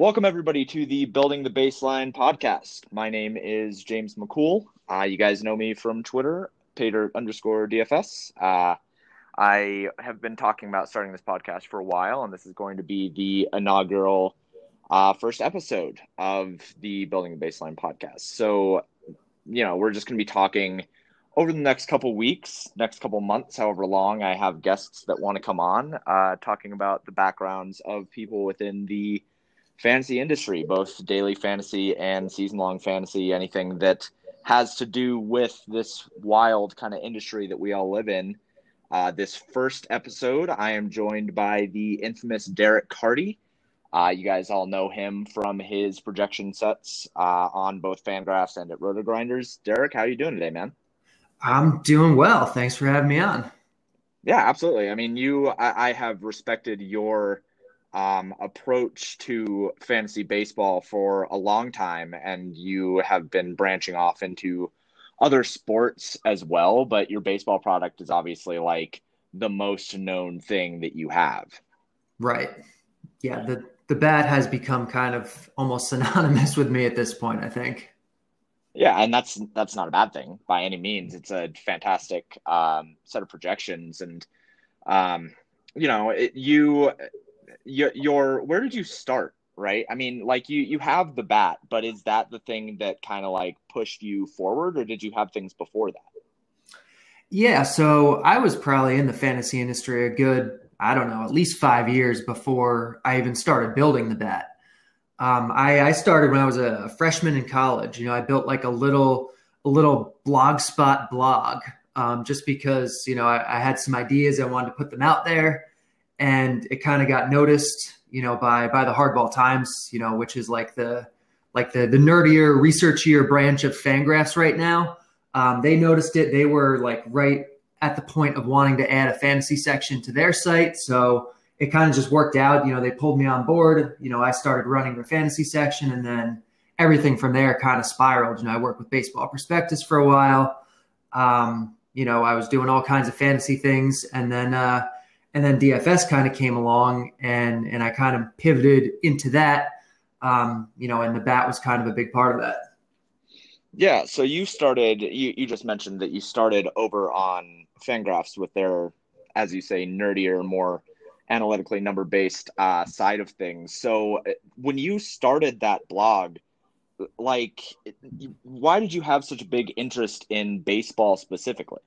Welcome, everybody, to the Building the Baseline podcast. My name is James McCool. Uh, you guys know me from Twitter, Pater underscore DFS. Uh, I have been talking about starting this podcast for a while, and this is going to be the inaugural uh, first episode of the Building the Baseline podcast. So, you know, we're just going to be talking over the next couple weeks, next couple months, however long. I have guests that want to come on, uh, talking about the backgrounds of people within the fantasy industry, both daily fantasy and season long fantasy, anything that has to do with this wild kind of industry that we all live in. Uh, this first episode, I am joined by the infamous Derek Carty. Uh, you guys all know him from his projection sets uh, on both Fangraphs and at Roto Grinders. Derek, how are you doing today, man? I'm doing well. Thanks for having me on. Yeah, absolutely. I mean, you, I, I have respected your um, approach to fantasy baseball for a long time, and you have been branching off into other sports as well. But your baseball product is obviously like the most known thing that you have. Right. Yeah. The the bat has become kind of almost synonymous with me at this point. I think. Yeah, and that's that's not a bad thing by any means. It's a fantastic um, set of projections, and um, you know, it, you your, your where did you start right? I mean like you you have the bat but is that the thing that kind of like pushed you forward or did you have things before that? Yeah so i was probably in the fantasy industry a good i don't know at least five years before i even started building the bat. Um, I, I started when i was a freshman in college. You know i built like a little a little blogspot blog um, just because you know I, I had some ideas i wanted to put them out there and it kind of got noticed, you know, by by the Hardball Times, you know, which is like the like the the nerdier, researchier branch of Fangraphs right now. Um, they noticed it. They were like right at the point of wanting to add a fantasy section to their site, so it kind of just worked out. You know, they pulled me on board. You know, I started running the fantasy section, and then everything from there kind of spiraled. You know, I worked with Baseball Prospectus for a while. Um, you know, I was doing all kinds of fantasy things, and then uh, and then DFS kind of came along, and and I kind of pivoted into that. Um, you know, and the bat was kind of a big part of that. Yeah. So you started. You you just mentioned that you started over on Fangraphs with their, as you say, nerdier, more analytically number based uh, side of things. So uh, when you started that blog, like, why did you have such a big interest in baseball specifically?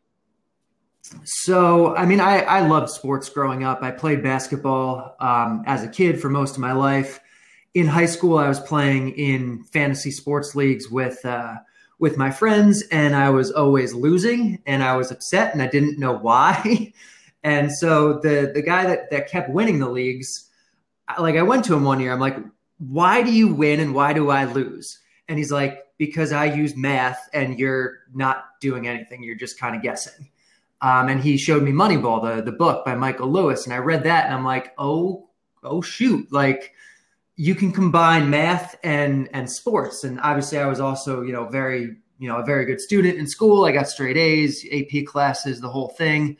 So, I mean, I, I loved sports growing up. I played basketball um, as a kid for most of my life. In high school, I was playing in fantasy sports leagues with uh, with my friends, and I was always losing, and I was upset, and I didn't know why. and so the the guy that that kept winning the leagues, like I went to him one year. I'm like, "Why do you win, and why do I lose?" And he's like, "Because I use math, and you're not doing anything. You're just kind of guessing." Um, and he showed me Moneyball, the the book by Michael Lewis, and I read that, and I'm like, oh, oh shoot, like you can combine math and and sports. And obviously, I was also you know very you know a very good student in school. I got straight A's, AP classes, the whole thing.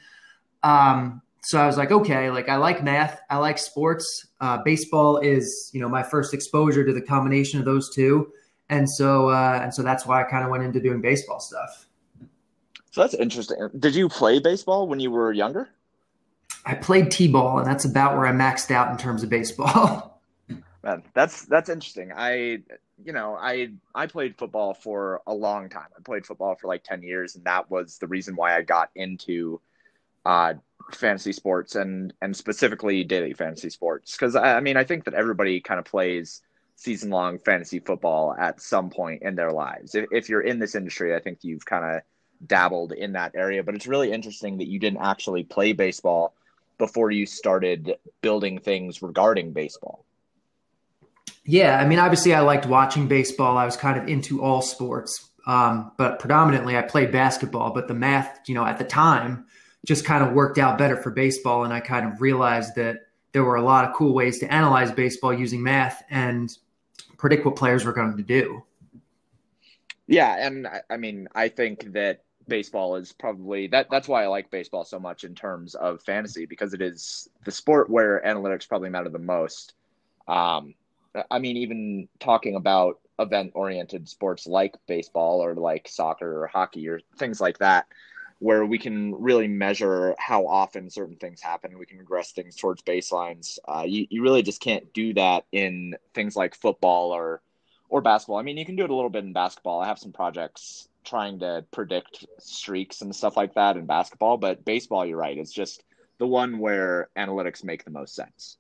Um, so I was like, okay, like I like math, I like sports. Uh, baseball is you know my first exposure to the combination of those two, and so uh, and so that's why I kind of went into doing baseball stuff. So that's interesting. Did you play baseball when you were younger? I played t-ball, and that's about where I maxed out in terms of baseball. Man, that's that's interesting. I, you know, I I played football for a long time. I played football for like ten years, and that was the reason why I got into uh, fantasy sports and and specifically daily fantasy sports. Because I, I mean, I think that everybody kind of plays season long fantasy football at some point in their lives. If, if you're in this industry, I think you've kind of dabbled in that area, but it's really interesting that you didn't actually play baseball before you started building things regarding baseball. Yeah, I mean, obviously, I liked watching baseball. I was kind of into all sports, um, but predominantly I played basketball. But the math, you know, at the time, just kind of worked out better for baseball, and I kind of realized that there were a lot of cool ways to analyze baseball using math and predict what players were going to do. Yeah, and I mean, I think that baseball is probably that that's why I like baseball so much in terms of fantasy because it is the sport where analytics probably matter the most. Um, I mean, even talking about event oriented sports like baseball or like soccer or hockey or things like that, where we can really measure how often certain things happen. We can regress things towards baselines. Uh, you, you really just can't do that in things like football or or basketball. I mean, you can do it a little bit in basketball. I have some projects trying to predict streaks and stuff like that in basketball, but baseball, you're right. It's just the one where analytics make the most sense.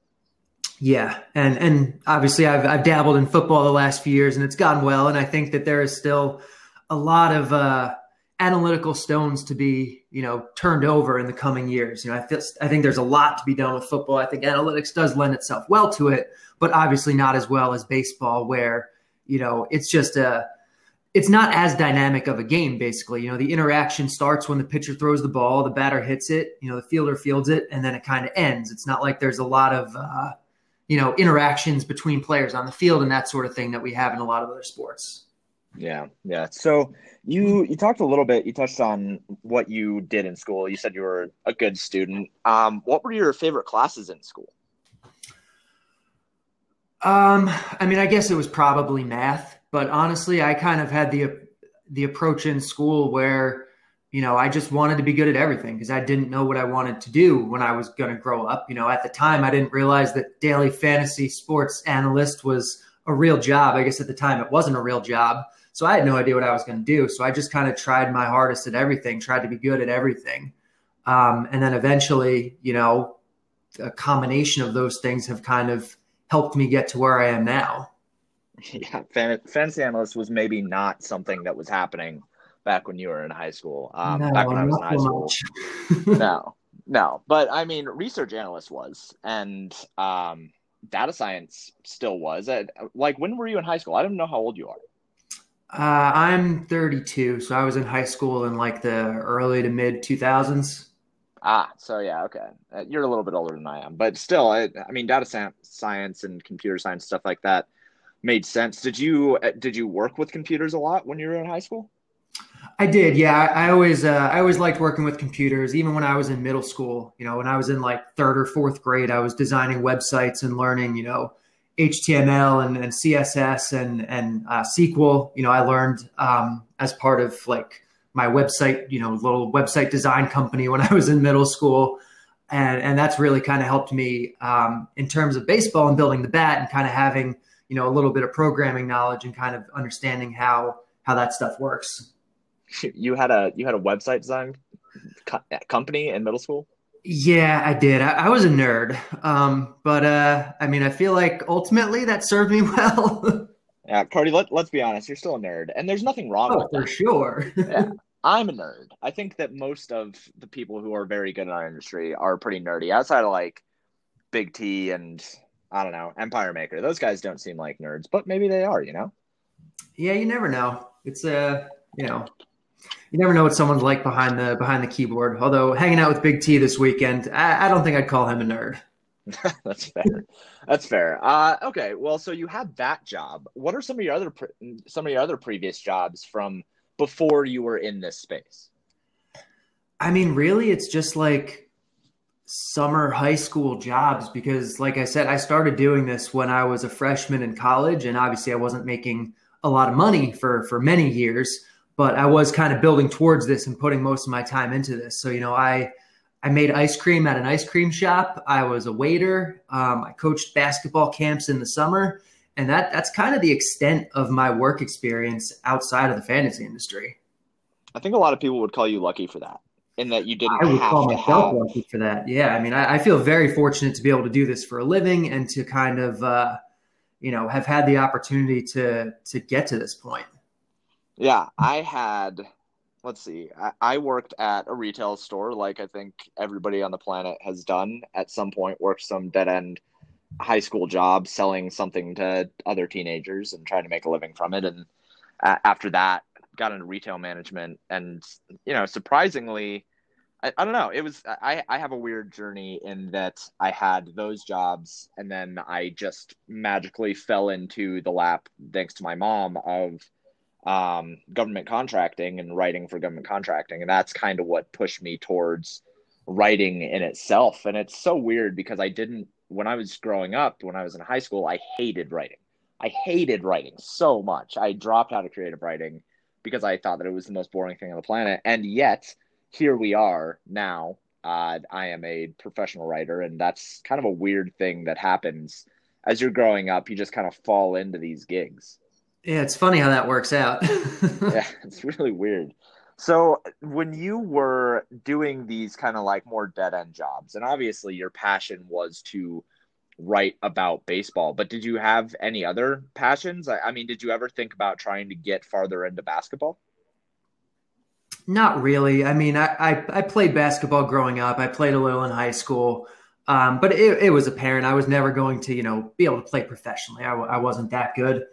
Yeah, and and obviously I've I've dabbled in football the last few years and it's gone well, and I think that there is still a lot of uh, analytical stones to be you know turned over in the coming years. You know, I feel, I think there's a lot to be done with football. I think analytics does lend itself well to it, but obviously not as well as baseball, where you know it's just a it's not as dynamic of a game basically. You know the interaction starts when the pitcher throws the ball the batter hits it you know the fielder fields it and then it kind of ends. It's not like there's a lot of uh, you know interactions between players on the field and that sort of thing that we have in a lot of other sports. Yeah yeah. So you you talked a little bit you touched on what you did in school. You said you were a good student. Um, what were your favorite classes in school? Um, I mean, I guess it was probably math, but honestly, I kind of had the the approach in school where, you know, I just wanted to be good at everything because I didn't know what I wanted to do when I was going to grow up. You know, at the time, I didn't realize that daily fantasy sports analyst was a real job. I guess at the time, it wasn't a real job, so I had no idea what I was going to do. So I just kind of tried my hardest at everything, tried to be good at everything, um, and then eventually, you know, a combination of those things have kind of helped me get to where I am now. Yeah, fantasy analyst was maybe not something that was happening back when you were in high school. Um, no, back when I was in high school. no, no, but I mean, research analyst was, and um, data science still was. Like, when were you in high school? I don't know how old you are. Uh, I'm 32, so I was in high school in like the early to mid 2000s. Ah, so yeah, okay. Uh, you're a little bit older than I am, but still, I, I mean, data science and computer science stuff like that made sense. Did you uh, did you work with computers a lot when you were in high school? I did, yeah. I, always uh, I always liked working with computers. Even when I was in middle school, you know, when I was in like third or fourth grade, I was designing websites and learning, you know, HTML and, and CSS and and uh, SQL. You know, I learned um, as part of like my website, you know, little website design company when I was in middle school. And, and that's really kind of helped me um, in terms of baseball and building the bat and kind of having, you know, a little bit of programming knowledge and kind of understanding how, how that stuff works. You had a, you had a website design co- company in middle school? Yeah, I did. I, I was a nerd. Um, but uh, I mean, I feel like ultimately that served me well. Yeah, Carty, let, let's be honest, you're still a nerd, and there's nothing wrong with that. oh, with for that. sure. yeah, I'm a nerd. I think that most of the people who are very good in our industry are pretty nerdy. Outside of like Big T and I don't know Empire Maker, those guys don't seem like nerds, but maybe they are. You know? Yeah, you never know. It's a uh, you know, you never know what someone's like behind the behind the keyboard. Although hanging out with Big T this weekend, I, I don't think I'd call him a nerd. That's fair. That's fair. Uh, okay, well, so you had that job. What are some of your other pre- some of your other previous jobs from before you were in this space? I mean, really, it's just like summer high school jobs because, like I said, I started doing this when I was a freshman in college, and obviously, I wasn't making a lot of money for for many years, but I was kind of building towards this and putting most of my time into this. So, you know, I I made ice cream at an ice cream shop. I was a waiter. Um, I coached basketball camps in the summer, and that that's kind of the extent of my work experience outside of the fantasy industry. I think a lot of people would call you lucky for that, in that you didn't. I would call myself have... lucky for that. Yeah, I mean, I, I, feel very fortunate to be able to do this for a living and to kind of, uh, you know, have had the opportunity to to get to this point. Yeah, I had let's see. I, I, worked at a retail store, like I think everybody on the planet has done at some point. Worked some dead end high school job selling something to other teenagers and trying to make a living from it. And uh, after that, got into retail management. And you know, surprisingly, I, I don't know. It was I I have a weird journey in that I had those jobs, and then I just magically fell into the lap, thanks to my mom, of um, government contracting and writing for government contracting. And that's kind of what pushed me towards writing in itself. And it's so weird because I didn't, when I was growing up, when I was in high school, I hated writing. I hated writing so much. I dropped out of creative writing because I thought that it was the most boring thing on the planet. And yet, here we are now. Uh, I am a professional writer, and that's kind of a weird thing that happens as you're growing up. You just kind of fall into these gigs. Yeah, it's funny how that works out. yeah, it's really weird. So, when you were doing these kind of like more dead end jobs, and obviously your passion was to write about baseball, but did you have any other passions? I, I mean, did you ever think about trying to get farther into basketball? Not really. I mean, I, I, I, played basketball growing up. I played a little in high school, um, but it, it, was apparent I was never going to, you know, be able to play professionally. I, I wasn't that good.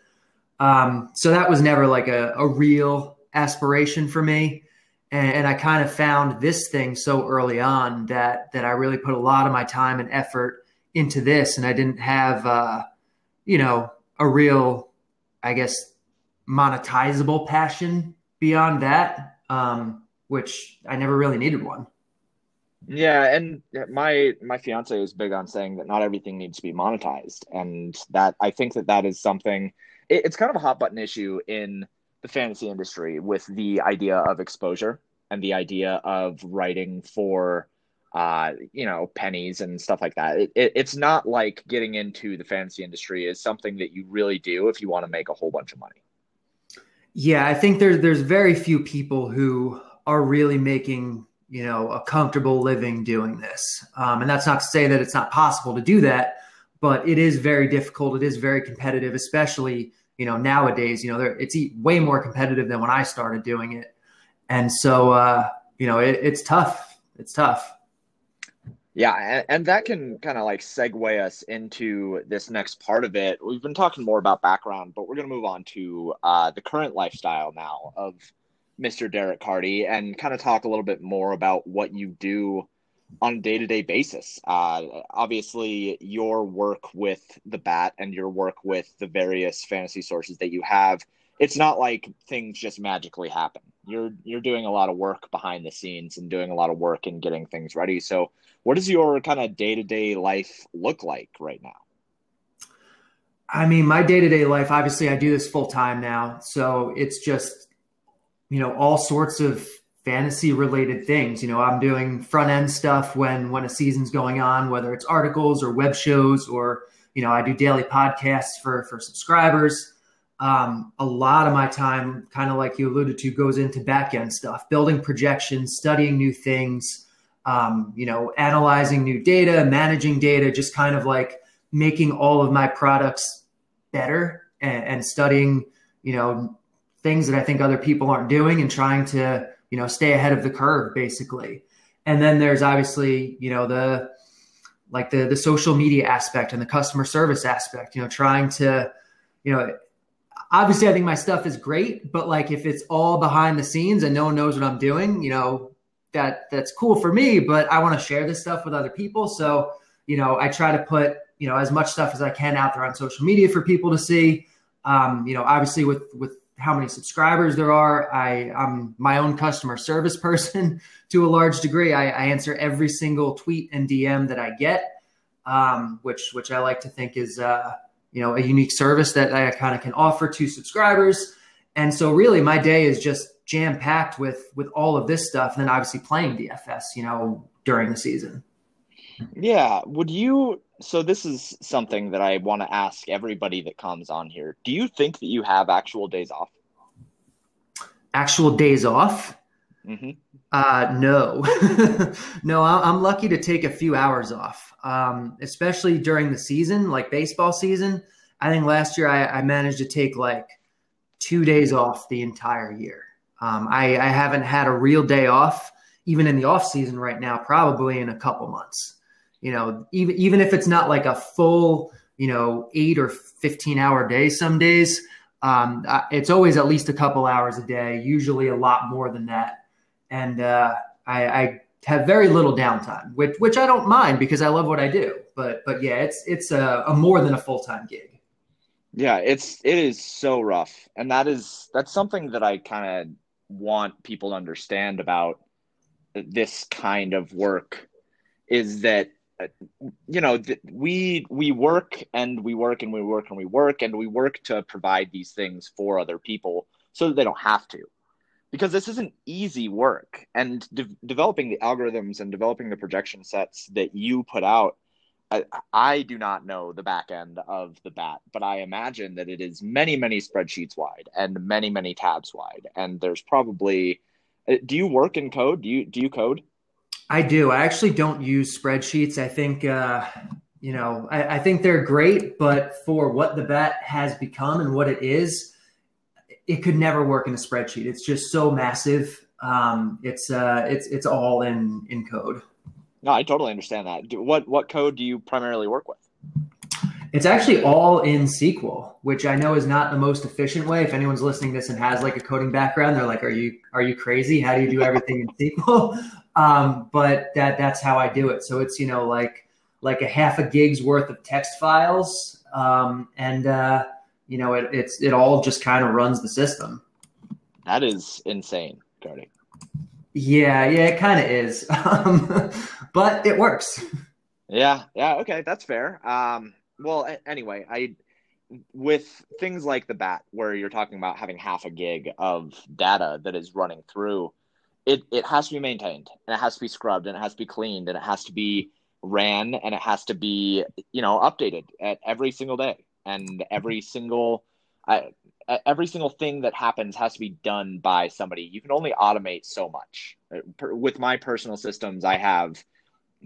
Um, so that was never like a, a real aspiration for me. And, and I kind of found this thing so early on that that I really put a lot of my time and effort into this, and I didn't have, uh, you know, a real, I guess, monetizable passion beyond that, um, which I never really needed one. Yeah, and my my fiance is big on saying that not everything needs to be monetized, and that I think that that is something. It, it's kind of a hot button issue in the fantasy industry with the idea of exposure and the idea of writing for uh, you know, pennies and stuff like that. It, it, it's not like getting into the fantasy industry is something that you really do if you want to make a whole bunch of money. Yeah, I think there's there's very few people who are really making you know a comfortable living doing this, um, and that's not to say that it's not possible to do that, but it is very difficult. It is very competitive, especially you know nowadays. You know, it's way more competitive than when I started doing it, and so uh, you know it, it's tough. It's tough. Yeah, and, and that can kind of like segue us into this next part of it. We've been talking more about background, but we're going to move on to uh, the current lifestyle now of Mr. Derek Carty and kind of talk a little bit more about what you do on a day to day basis. Uh, obviously, your work with the bat and your work with the various fantasy sources that you have, it's not like things just magically happen. You're you're doing a lot of work behind the scenes and doing a lot of work and getting things ready. So what does your kind of day to day life look like right now? I mean, my day to day life, obviously, I do this full time now. So it's just, you know, all sorts of fantasy related things. You know, I'm doing front end stuff when when a season's going on, whether it's articles or web shows or, you know, I do daily podcasts for for subscribers. Um, a lot of my time, kind of like you alluded to, goes into back end stuff, building projections, studying new things, um, you know, analyzing new data, managing data, just kind of like making all of my products better and, and studying, you know, things that I think other people aren't doing and trying to, you know, stay ahead of the curve basically. And then there's obviously, you know, the like the the social media aspect and the customer service aspect, you know, trying to, you know, obviously I think my stuff is great, but like if it's all behind the scenes and no one knows what I'm doing, you know, that that's cool for me, but I want to share this stuff with other people. So, you know, I try to put, you know, as much stuff as I can out there on social media for people to see. Um, you know, obviously with with how many subscribers there are, I I'm my own customer service person to a large degree. I, I answer every single tweet and DM that I get, um, which which I like to think is uh, you know a unique service that I kind of can offer to subscribers. And so, really, my day is just jam packed with with all of this stuff, and then obviously playing DFS, you know, during the season. Yeah. Would you? So this is something that I want to ask everybody that comes on here. Do you think that you have actual days off? Actual days off? Mm-hmm. Uh, no, no. I'm lucky to take a few hours off, um, especially during the season, like baseball season. I think last year I, I managed to take like two days off the entire year. Um, I, I haven't had a real day off, even in the off season right now, probably in a couple months. You know, even even if it's not like a full, you know, eight or fifteen hour day, some days, um, it's always at least a couple hours a day. Usually a lot more than that, and uh, I, I have very little downtime, which which I don't mind because I love what I do. But but yeah, it's it's a, a more than a full time gig. Yeah, it's it is so rough, and that is that's something that I kind of want people to understand about this kind of work is that you know, we we work and we work and we work and we work and we work to provide these things for other people so that they don't have to, because this isn't easy work. And de- developing the algorithms and developing the projection sets that you put out, I, I do not know the back end of the bat, but I imagine that it is many many spreadsheets wide and many many tabs wide, and there's probably. Uh, do you work in code? Do you do you code? I do. I actually don't use spreadsheets. I think, uh, you know, I, I, think they're great, but for what the bat has become and what it is, it could never work in a spreadsheet. It's just so massive. Um, it's uh, it's it's all in in code. No, I totally understand that. Do, what what code do you primarily work with? It's actually all in SQL, which I know is not the most efficient way. If anyone's listening to this and has like a coding background, they're like, "Are you are you crazy? How do you do everything in SQL?" Um, but that that's how I do it. So it's you know like like a half a gig's worth of text files, um, and uh, you know it, it's it all just kind of runs the system. That is insane, Carty. Yeah, yeah, it kind of is, um, but it works. Yeah, yeah, okay, that's fair. Um, well, anyway, I with things like the bat, where you're talking about having half a gig of data that is running through it it has to be maintained and it has to be scrubbed and it has to be cleaned and it has to be ran and it has to be you know updated at every single day and every single I, every single thing that happens has to be done by somebody. You can only automate so much. With my personal systems i have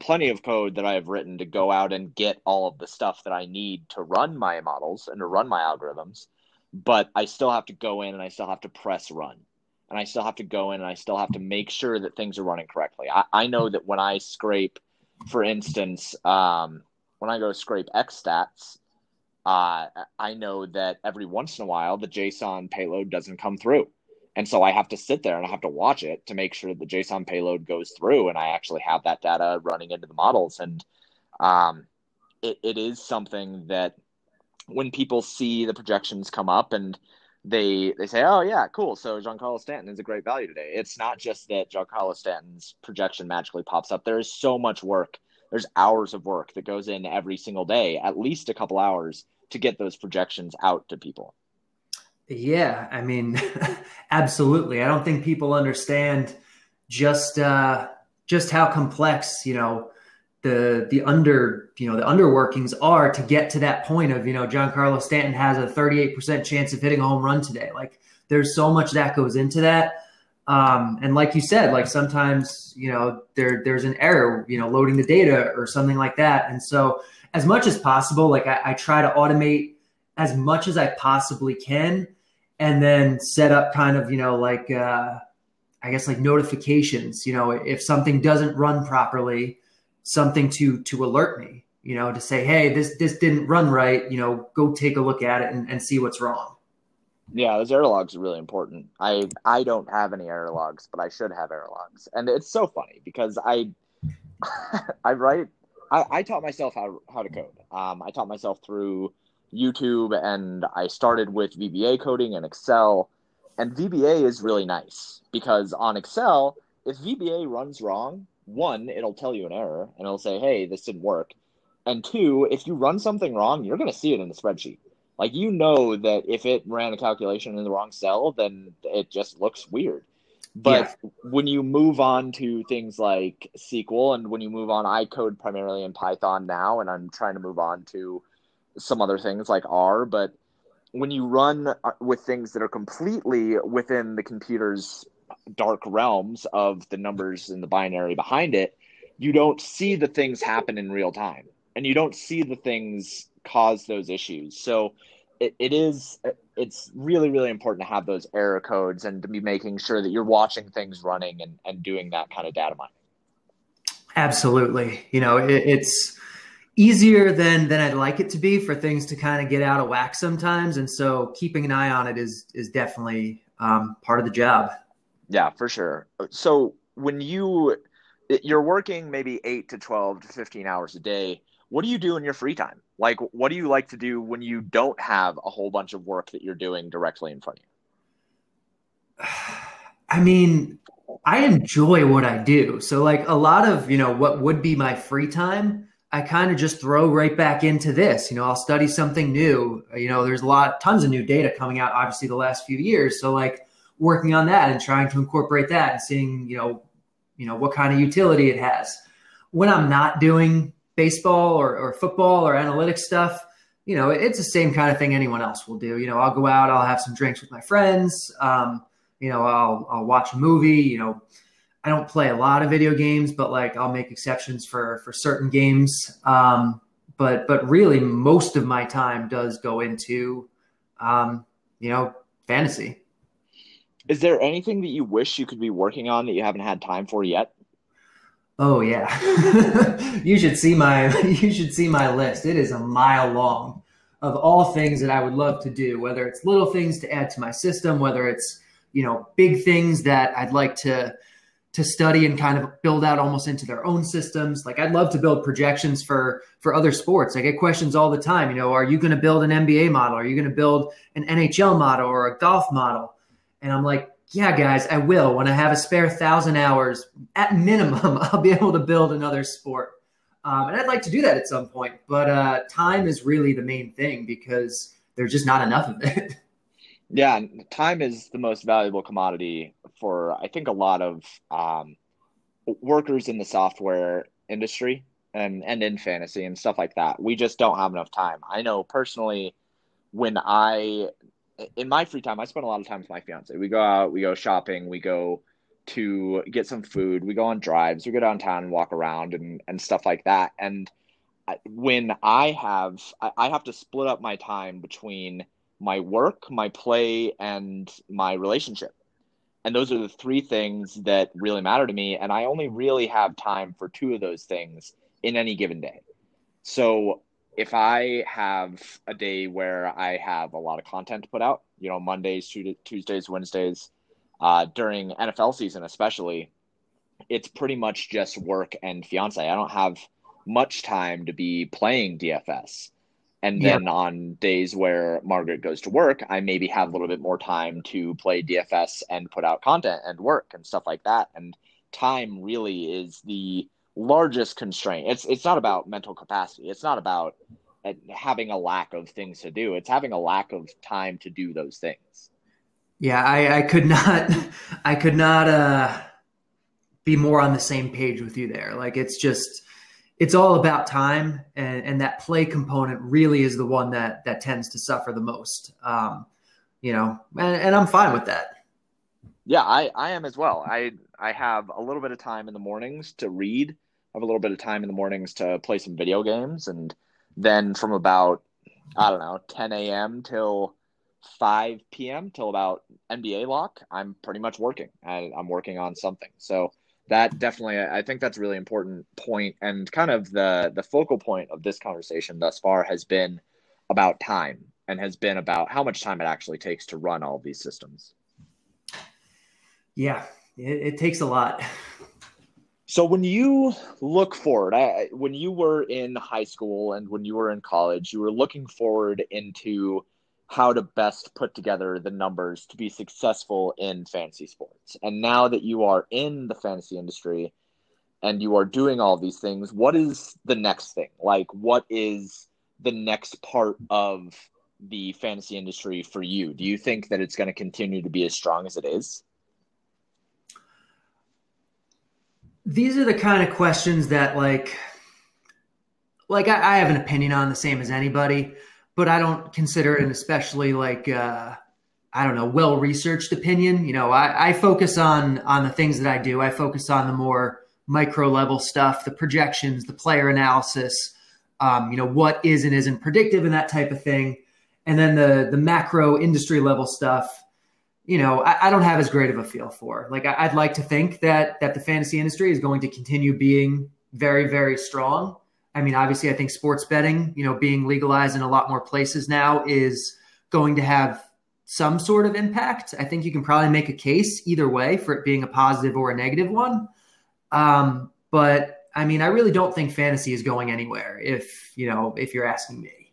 plenty of code that i have written to go out and get all of the stuff that i need to run my models and to run my algorithms but i still have to go in and i still have to press run. And I still have to go in and I still have to make sure that things are running correctly. I, I know that when I scrape, for instance, um, when I go scrape XStats, uh, I know that every once in a while the JSON payload doesn't come through. And so I have to sit there and I have to watch it to make sure the JSON payload goes through and I actually have that data running into the models. And um, it, it is something that when people see the projections come up and they they say, oh yeah, cool. So Giancarlo Stanton is a great value today. It's not just that Giancarlo Stanton's projection magically pops up. There is so much work. There's hours of work that goes in every single day, at least a couple hours to get those projections out to people. Yeah, I mean, absolutely. I don't think people understand just uh, just how complex you know the the under you know the underworkings are to get to that point of you know Giancarlo Stanton has a 38% chance of hitting a home run today. Like there's so much that goes into that. Um, and like you said, like sometimes you know there there's an error, you know, loading the data or something like that. And so as much as possible, like I, I try to automate as much as I possibly can, and then set up kind of you know like uh, I guess like notifications. You know, if something doesn't run properly something to to alert me you know to say hey this this didn't run right you know go take a look at it and, and see what's wrong yeah those error logs are really important i i don't have any error logs but i should have error logs and it's so funny because i i write I, I taught myself how, how to code um, i taught myself through youtube and i started with vba coding and excel and vba is really nice because on excel if vba runs wrong one, it'll tell you an error and it'll say, hey, this didn't work. And two, if you run something wrong, you're going to see it in the spreadsheet. Like you know that if it ran a calculation in the wrong cell, then it just looks weird. But yeah. when you move on to things like SQL and when you move on, I code primarily in Python now, and I'm trying to move on to some other things like R. But when you run uh, with things that are completely within the computer's dark realms of the numbers and the binary behind it, you don't see the things happen in real time and you don't see the things cause those issues. So it, it is it's really really important to have those error codes and to be making sure that you're watching things running and, and doing that kind of data mining absolutely you know it, it's easier than than i'd like it to be for things to kind of get out of whack sometimes and so keeping an eye on it is is definitely um, part of the job yeah, for sure. So when you you're working maybe 8 to 12 to 15 hours a day, what do you do in your free time? Like what do you like to do when you don't have a whole bunch of work that you're doing directly in front of you? I mean, I enjoy what I do. So like a lot of, you know, what would be my free time, I kind of just throw right back into this. You know, I'll study something new. You know, there's a lot, tons of new data coming out, obviously, the last few years. So, like, working on that and trying to incorporate that and seeing, you know, you know, what kind of utility it has. When I'm not doing baseball or, or football or analytics stuff, you know, it's the same kind of thing anyone else will do. You know, I'll go out, I'll have some drinks with my friends. Um, you know, I'll, I'll watch a movie, you know, I don't play a lot of video games, but like I'll make exceptions for for certain games. Um, but but really, most of my time does go into, um, you know, fantasy. Is there anything that you wish you could be working on that you haven't had time for yet? Oh yeah, you should see my you should see my list. It is a mile long of all things that I would love to do. Whether it's little things to add to my system, whether it's you know big things that I'd like to to study and kind of build out almost into their own systems. Like I'd love to build projections for for other sports. I get questions all the time, you know, are you going to build an NBA model? Are you going to build an NHL model or a golf model? And I'm like, yeah, guys, I will. When I have a spare thousand hours, at minimum, I'll be able to build another sport. Um, and I'd like to do that at some point, but uh, time is really the main thing because there's just not enough of it. Yeah, time is the most valuable commodity for I think a lot of um, workers in the software industry and and in fantasy and stuff like that. We just don't have enough time. I know personally when I in my free time I spend a lot of time with my fiance. We go out, we go shopping, we go to get some food, we go on drives, we go downtown and walk around and and stuff like that. And when I have I have to split up my time between my work, my play, and my relationship. And those are the three things that really matter to me. And I only really have time for two of those things in any given day. So if I have a day where I have a lot of content to put out, you know, Mondays, Tuesdays, Wednesdays, uh, during NFL season, especially, it's pretty much just work and fiance. I don't have much time to be playing DFS. And then yep. on days where Margaret goes to work, I maybe have a little bit more time to play DFS and put out content and work and stuff like that. And time really is the largest constraint. It's it's not about mental capacity. It's not about uh, having a lack of things to do. It's having a lack of time to do those things. Yeah, I, I could not I could not uh be more on the same page with you there. Like it's just it's all about time, and, and that play component really is the one that that tends to suffer the most. Um, you know, and, and I'm fine with that. Yeah, I, I am as well. I I have a little bit of time in the mornings to read. Have a little bit of time in the mornings to play some video games, and then from about I don't know 10 a.m. till 5 p.m. till about NBA lock, I'm pretty much working. I, I'm working on something. So that definitely i think that's a really important point and kind of the the focal point of this conversation thus far has been about time and has been about how much time it actually takes to run all these systems yeah it, it takes a lot so when you look forward I, when you were in high school and when you were in college you were looking forward into how to best put together the numbers to be successful in fantasy sports. And now that you are in the fantasy industry and you are doing all these things, what is the next thing? Like, what is the next part of the fantasy industry for you? Do you think that it's going to continue to be as strong as it is? These are the kind of questions that, like, like I, I have an opinion on the same as anybody but I don't consider it an especially like uh, I don't know well researched opinion. You know, I, I focus on on the things that I do. I focus on the more micro level stuff, the projections, the player analysis. Um, you know, what is and isn't predictive and that type of thing, and then the the macro industry level stuff. You know, I, I don't have as great of a feel for. Like, I, I'd like to think that that the fantasy industry is going to continue being very, very strong I mean, obviously, I think sports betting, you know, being legalized in a lot more places now is going to have some sort of impact. I think you can probably make a case either way for it being a positive or a negative one. Um, but I mean, I really don't think fantasy is going anywhere. If you know, if you're asking me,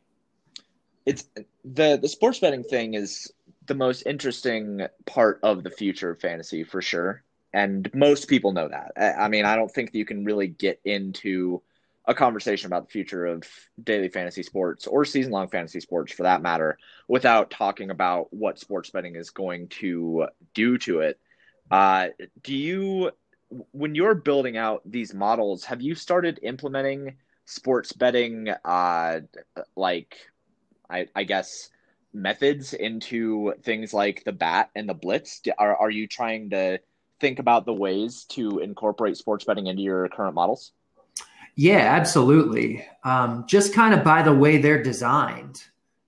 it's the the sports betting thing is the most interesting part of the future of fantasy for sure, and most people know that. I, mean, I don't think you can really get into a conversation about the future of daily fantasy sports or season long fantasy sports for that matter without talking about what sports betting is going to do to it. Uh, do you, when you're building out these models, have you started implementing sports betting, uh, like, I, I guess, methods into things like the bat and the blitz? Are, are you trying to think about the ways to incorporate sports betting into your current models? Yeah, absolutely. Um, just kind of by the way they're designed,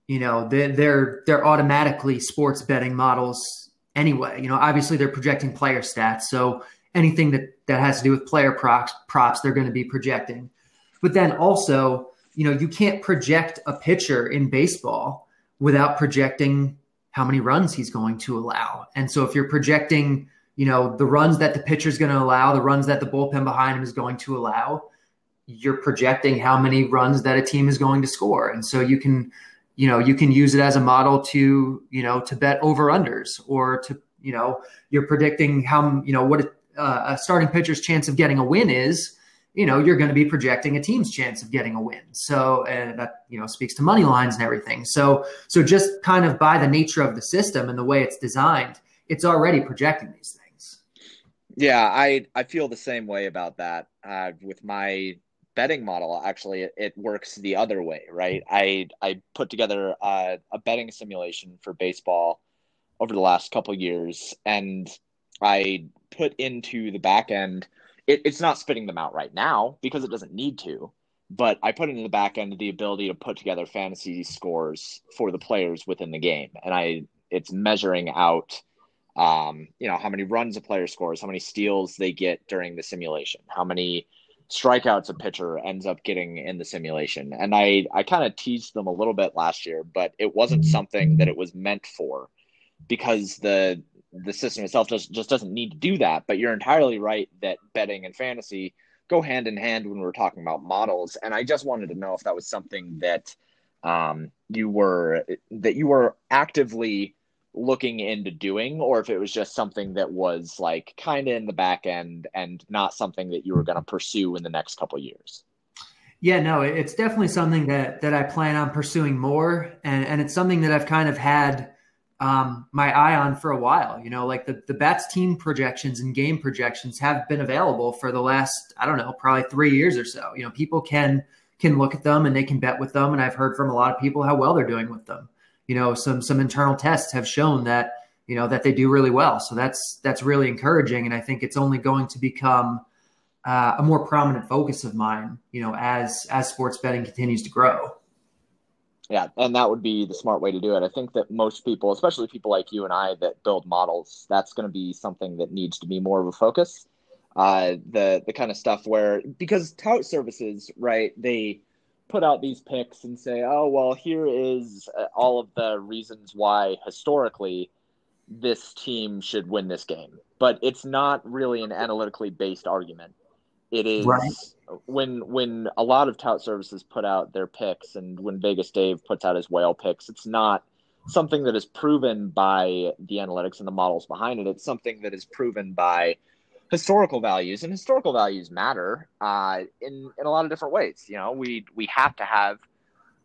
you know, they're, they're they're automatically sports betting models anyway. You know, obviously they're projecting player stats, so anything that that has to do with player props, props they're going to be projecting. But then also, you know, you can't project a pitcher in baseball without projecting how many runs he's going to allow. And so if you're projecting, you know, the runs that the pitcher is going to allow, the runs that the bullpen behind him is going to allow, you're projecting how many runs that a team is going to score. And so you can, you know, you can use it as a model to, you know, to bet over unders or to, you know, you're predicting how, you know, what uh, a starting pitcher's chance of getting a win is, you know, you're going to be projecting a team's chance of getting a win. So, and that, you know, speaks to money lines and everything. So, so just kind of by the nature of the system and the way it's designed, it's already projecting these things. Yeah, I I feel the same way about that. Uh, with my betting model actually it, it, works the other way right i i put together a, a betting simulation for baseball over the last couple years and i put into the back end it, it's not spitting them out right now because it doesn't need to but i put into the back end the ability to put together fantasy scores for the players within the game and i it's measuring out um, you know how many runs a player scores how many steals they get during the simulation how many strikeouts a pitcher ends up getting in the simulation. And I, I kind of teased them a little bit last year, but it wasn't something that it was meant for because the the system itself just, just doesn't need to do that. But you're entirely right that betting and fantasy go hand in hand when we're talking about models. And I just wanted to know if that was something that um, you were that you were actively looking into doing or if it was just something that was like kind of in the back end and not something that you were going to pursue in the next couple years yeah no it's definitely something that that i plan on pursuing more and and it's something that i've kind of had um, my eye on for a while you know like the the bats team projections and game projections have been available for the last i don't know probably three years or so. You know people can can look at them and they can bet with them. And i've heard from a lot of people how well they're doing with them. You know some some internal tests have shown that you know that they do really well. So that's that's really encouraging. And i think it's only going to become uh, a more prominent focus of mine you know as as sports betting continues to grow yeah and that would be the smart way to do it i think that most people especially people like you and i that build models that's going to be something that needs to be more of a focus uh, the the kind of stuff where because tout services right they put out these picks and say, oh, well, here is uh, all of the reasons why historically this team should win this game. But it's not really an analytically based argument. It is right. when when a lot of tout services put out their picks and when Vegas Dave puts out his whale picks, it's not something that is proven by the analytics and the models behind it. It's something that is proven by historical values, and historical values matter uh, in in a lot of different ways. You know, we we have to have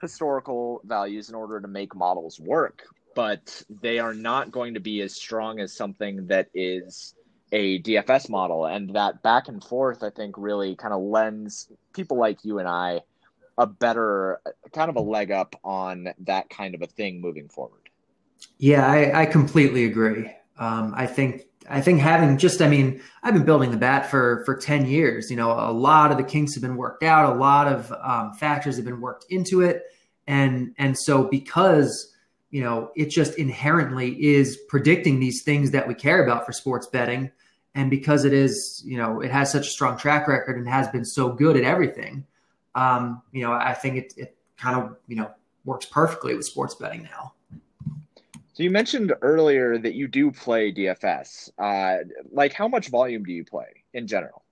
historical values in order to make models work, but they are not going to be as strong as something that is a DFS model. And that back and forth, I think, really kind of lends people like you and I a better kind of a leg up on that kind of a thing moving forward. Yeah, I, I completely agree. Um, I think I think having just, I mean, I've been building the bat for for ten years. You know, a lot of the kinks have been worked out. A lot of um, factors have been worked into it, and and so because you know it just inherently is predicting these things that we care about for sports betting, and because it is, you know, it has such a strong track record and has been so good at everything. Um, you know, I think it it kind of you know works perfectly with sports betting now. So you mentioned earlier that you do play DFS. Uh, like, how much volume do you play in general?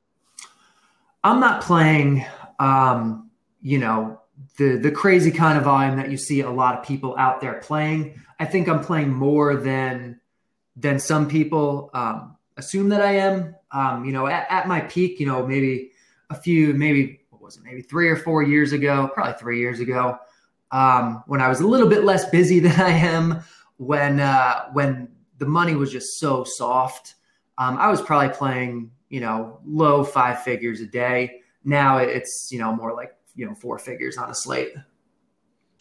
I'm not playing, um, you know, the the crazy kind of volume that you see a lot of people out there playing. I think I'm playing more than than some people um, assume that I am. Um, you know, at, at, my peak, you know, maybe a few, maybe what was it maybe three or four years ago, probably three years ago, um, when I was a little bit less busy than I am, when uh, when the money was just so soft. Um, I was probably playing, you know, low five figures a day. Now it's, you know, more like, you know, four figures on a slate.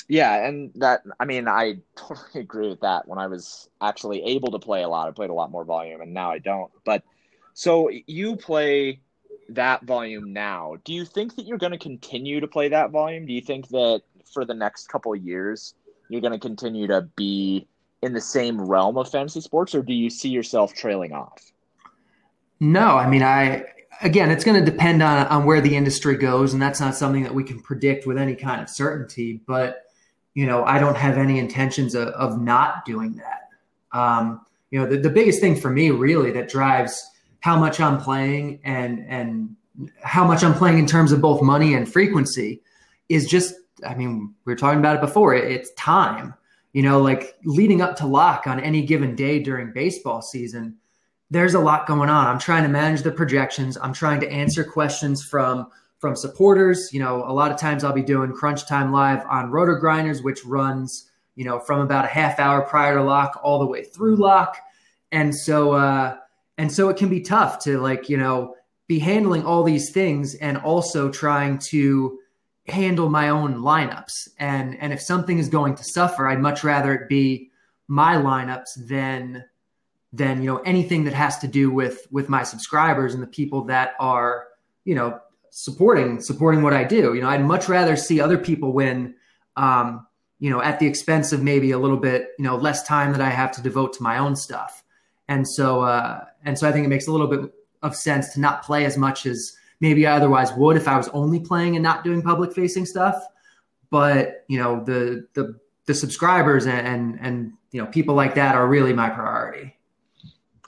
Yeah, and that I mean, I totally agree with that. When I was actually able to play a lot, I played a lot more volume, and now I don't. But so you play that volume now. Do you think that you're going to continue to play that volume? Do you think that for the next couple of years you're going to continue to be in the same realm of fantasy sports, or do you see yourself trailing off? No, I mean, I again, it's going to depend on on where the industry goes, and that's not something that we can predict with any kind of certainty. But you know, I don't have any intentions of, of not doing that. Um, you know, the, the biggest thing for me really that drives how much I'm playing and and how much I'm playing in terms of both money and frequency is just I mean, we were talking about it before, it, it's time. You know, like leading up to lock on any given day during baseball season, there's a lot going on. I'm trying to manage the projections. I'm trying to answer questions from from supporters. You know, a lot of times I'll be doing Crunch Time Live on Roto Grinders, which runs, you know, from about a half hour prior to lock all the way through lock. And so, uh, and so it can be tough to like, you know, be handling all these things and also trying to handle my own lineups. And, and if something is going to suffer, I'd much rather it be my lineups than, than, you know, anything that has to do with, with my subscribers and the people that are, you know, supporting supporting what I do. You know, I'd much rather see other people win, um, you know, at the expense of maybe a little bit, you know, less time that I have to devote to my own stuff. And so, uh, and so, I think it makes a little bit of sense to not play as much as maybe I otherwise would if I was only playing and not doing public facing stuff. But you know, the the the subscribers and, and and you know people like that are really my priority.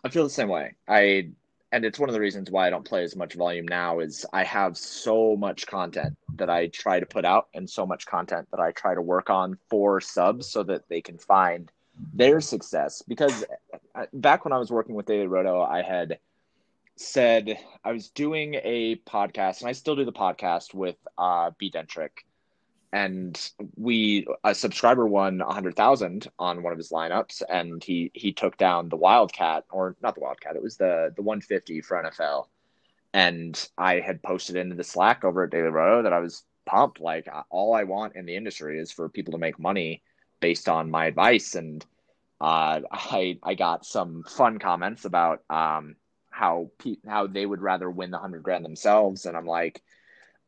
I feel the same way. I and it's one of the reasons why I don't play as much volume now is I have so much content that I try to put out and so much content that I try to work on for subs so that they can find their success because uh, back when I was working with Daily Roto I had said I was doing a podcast and I still do the podcast with uh B Dentrick and we a subscriber won a hundred thousand on one of his lineups, and he he took down the Wildcat or not the Wildcat, it was the the one fifty for NFL, and I had posted into the Slack over at Daily Roto that I was pumped. Like all I want in the industry is for people to make money based on my advice, and uh, I I got some fun comments about um, how pe- how they would rather win the hundred grand themselves, and I'm like,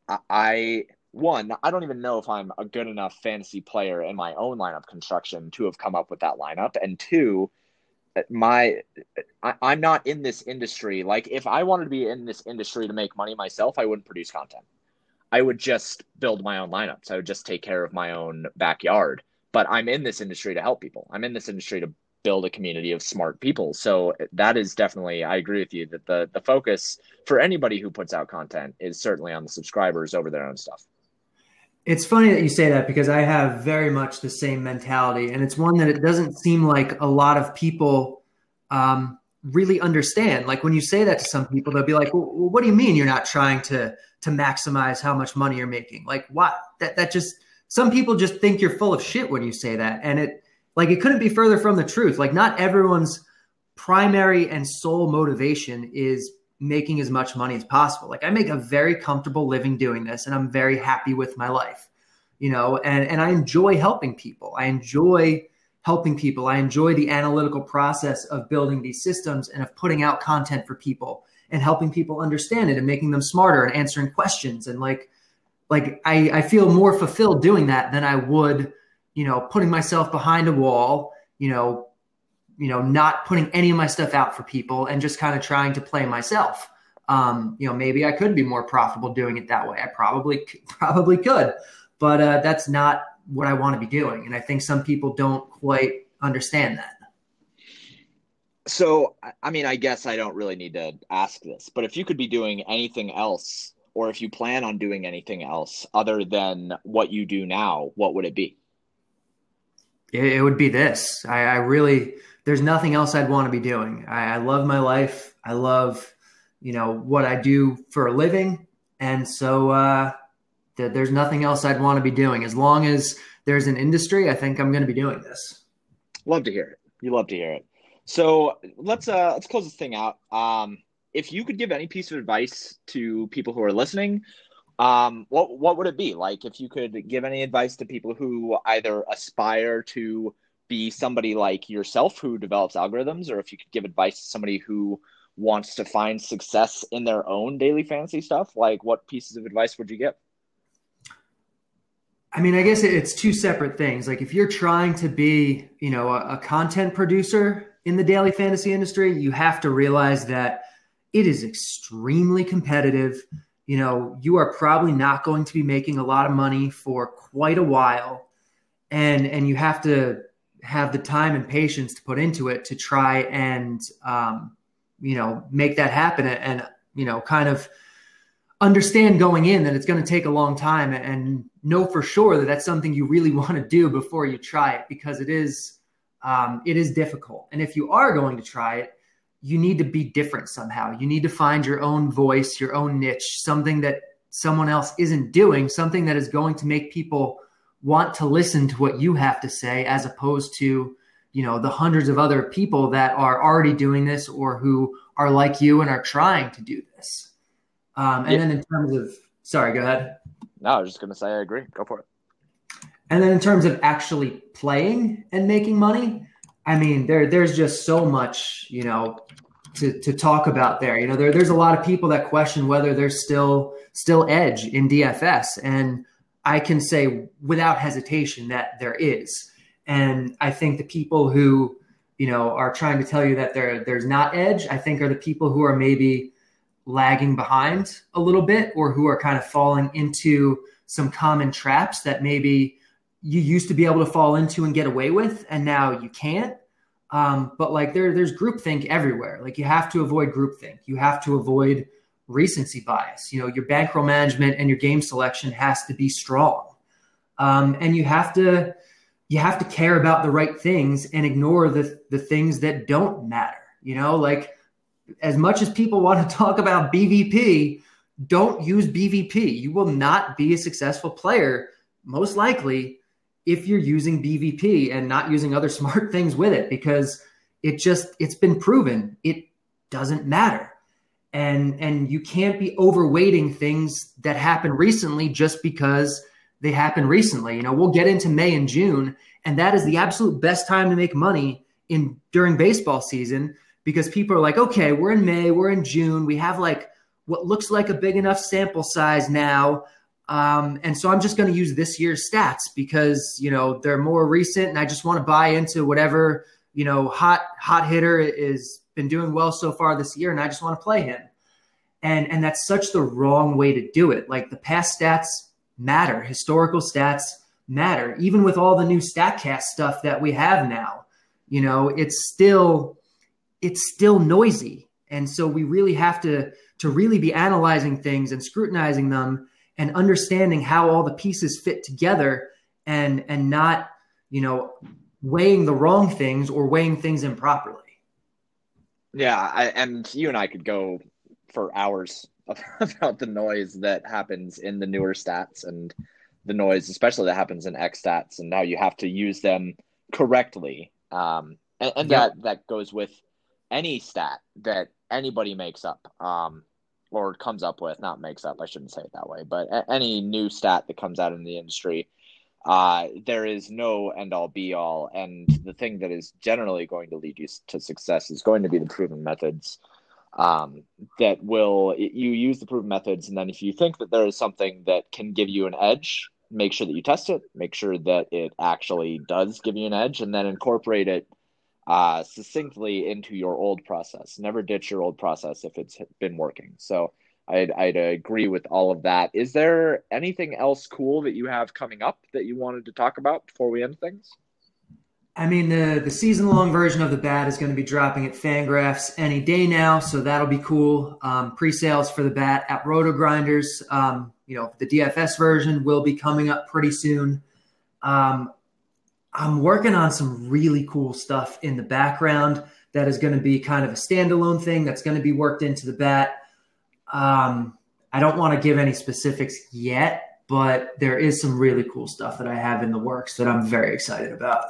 I one, I don't even know if I'm a good enough fantasy player in my own lineup construction to have come up with that lineup. And two, my I, I'm not in this industry. Like if I wanted to be in this industry to make money myself, I wouldn't produce content. I would just build my own lineups. I would just take care of my own backyard. But I'm in this industry to help people. I'm in this industry to build a community of smart people. So that is definitely I agree with you that the the focus for anybody who puts out content is certainly on the subscribers over their own stuff. It's funny that you say that because I have very much the same mentality, and it's one that it doesn't seem like a lot of people um, really understand. Like when you say that to some people, they'll be like, well, "What do you mean you're not trying to to maximize how much money you're making?" Like what? That that just some people just think you're full of shit when you say that, and it like it couldn't be further from the truth. Like not everyone's primary and sole motivation is making as much money as possible. Like I make a very comfortable living doing this and I'm very happy with my life. You know, and and I enjoy helping people. I enjoy helping people. I enjoy the analytical process of building these systems and of putting out content for people and helping people understand it and making them smarter and answering questions and like like I, I feel more fulfilled doing that than I would, you know, putting myself behind a wall, you know, you know, not putting any of my stuff out for people and just kind of trying to play myself. Um, you know, maybe I could be more profitable doing it that way. I probably probably could, but uh, that's not what I want to be doing. And I think some people don't quite understand that. So, I mean, I guess I don't really need to ask this, but if you could be doing anything else, or if you plan on doing anything else other than what you do now, what would it be? It, would be this. I, I really, there's nothing else I'd want to be doing. I, I love my life. I love, you know, what I do for a living. And so, uh, there's nothing else I'd want to be doing. As long as there's an industry, I think I'm going to be doing this. Love to hear it. You love to hear it. So let's uh let's close this thing out. Um, if you could give any piece of advice to people who are listening, um, what what would it be? Like if you could give any advice to people who either aspire to be somebody like yourself who develops algorithms, or if you could give advice to somebody who wants to find success in their own daily fantasy stuff, like what pieces of advice would you give? I mean, I guess it's two separate things. Like if you're trying to be, you know, a, a, content producer in the daily fantasy industry, you have to realize that it is extremely competitive. You know, you are probably not going to be making a lot of money for quite a while. And and you have to have the time and patience to put into it to try and um, you know, make that happen and, you know, kind of understand going in that it's going to take a long time and know for sure that that's something you really want to do before you try it because it is um, it is difficult. And if you are going to try it you need to be different somehow. You need to find your own voice your own niche something that someone else isn't doing something that is going to make people want to listen to what you have to say as opposed to you know the hundreds of other people that are already doing this or who are like you and are trying to do this um, and yeah. then in terms of, sorry, go ahead. No, I was just going to say I agree. Go for it. And then in terms of actually playing and making money, I mean, there there's just so much, you know, to, to talk about there. You know, there, there's a lot of people that question whether there's still still edge in DFS, and I can say without hesitation that there is. And I think the people who, you know, are trying to tell you that there there's not edge, I think are the people who are maybe lagging behind a little bit or who are kind of falling into some common traps that maybe you used to be able to fall into and get away with and now you can't. Um, but like there, there's groupthink everywhere. Like you have to avoid groupthink. You have to avoid recency bias you know your bankroll management and your game selection has to be strong um, and you have to you have to care about the right things and ignore the the things that don't matter you know like as much as people want to talk about BVP, don't use BVP. You will not be a successful player, most likely, if you're using BVP and not using other smart things with it, because it just it's been proven it doesn't matter. And and you can't be overweighting things that happened recently just because they happened recently. You know, we'll get into May and June, and that is the absolute best time to make money in during baseball season because people are like, okay, we're in May, we're in June, we have like what looks like a big enough sample size now. Um, and so I'm just going to use this year's stats because you know they're more recent, and I just want to buy into whatever you know hot hot hitter is been doing well so far this year, and I just want to play him. And and that's such the wrong way to do it. Like the past stats matter, historical stats matter, even with all the new Statcast stuff that we have now. You know, it's still it's still noisy. And so we really have to to really be analyzing things and scrutinizing them and understanding how all the pieces fit together and and not, you know, weighing the wrong things or weighing things improperly. Yeah, I, and you and I could go for hours about the noise that happens in the newer stats and the noise, especially that happens in X stats, and now you have to use them correctly. Um, and, and yep. that that goes with any stat that anybody makes up um, or comes up with, not makes up, I shouldn't say it that way, but any new stat that comes out in the industry, uh, there is no end all be all. And the thing that is generally going to lead you to success is going to be the proven methods um, that will, you use the proven methods. And then if you think that there is something that can give you an edge, make sure that you test it, make sure that it actually does give you an edge, and then incorporate it uh, succinctly into your old process. Never ditch your old process if it's been working. So I'd, I'd agree with all of that. Is there anything else cool that you have coming up that you wanted to talk about before we end things? I mean, the, the season long version of the bat is going to be dropping at Fangraphs any day now, so that'll be cool. Um, Pre sales for the bat at Roto Grinders. Um, you know, the DFS version will be coming up pretty soon. Um, I'm working on some really cool stuff in the background that is going to be kind of a standalone thing that's going to be worked into the bat. Um, I don't want to give any specifics yet, but there is some really cool stuff that I have in the works that I'm very excited about.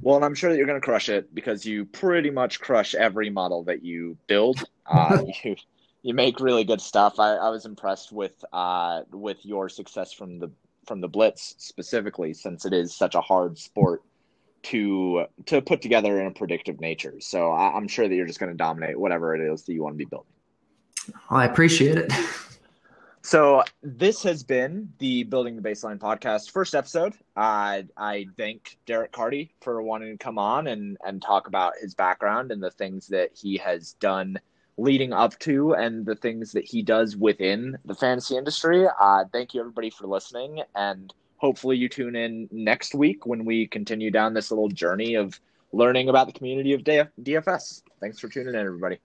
Well, and I'm sure that you're going to crush it because you pretty much crush every model that you build. Uh, you you make really good stuff. I, I was impressed with uh, with your success from the from the Blitz specifically, since it is such a hard sport to to put together in a predictive nature. So I, am sure that you're just going to dominate whatever it is that you want to be building. I appreciate it. so this has been the Building the Baseline podcast first episode. I I thank Derek Carty for wanting to come on and and talk about his background and the things that he has done leading up to and the things that he does within the fantasy industry. Uh, thank you everybody for listening and hopefully you tune in next week when we continue down this little journey of learning about the community of DFS. Thanks for tuning in, everybody.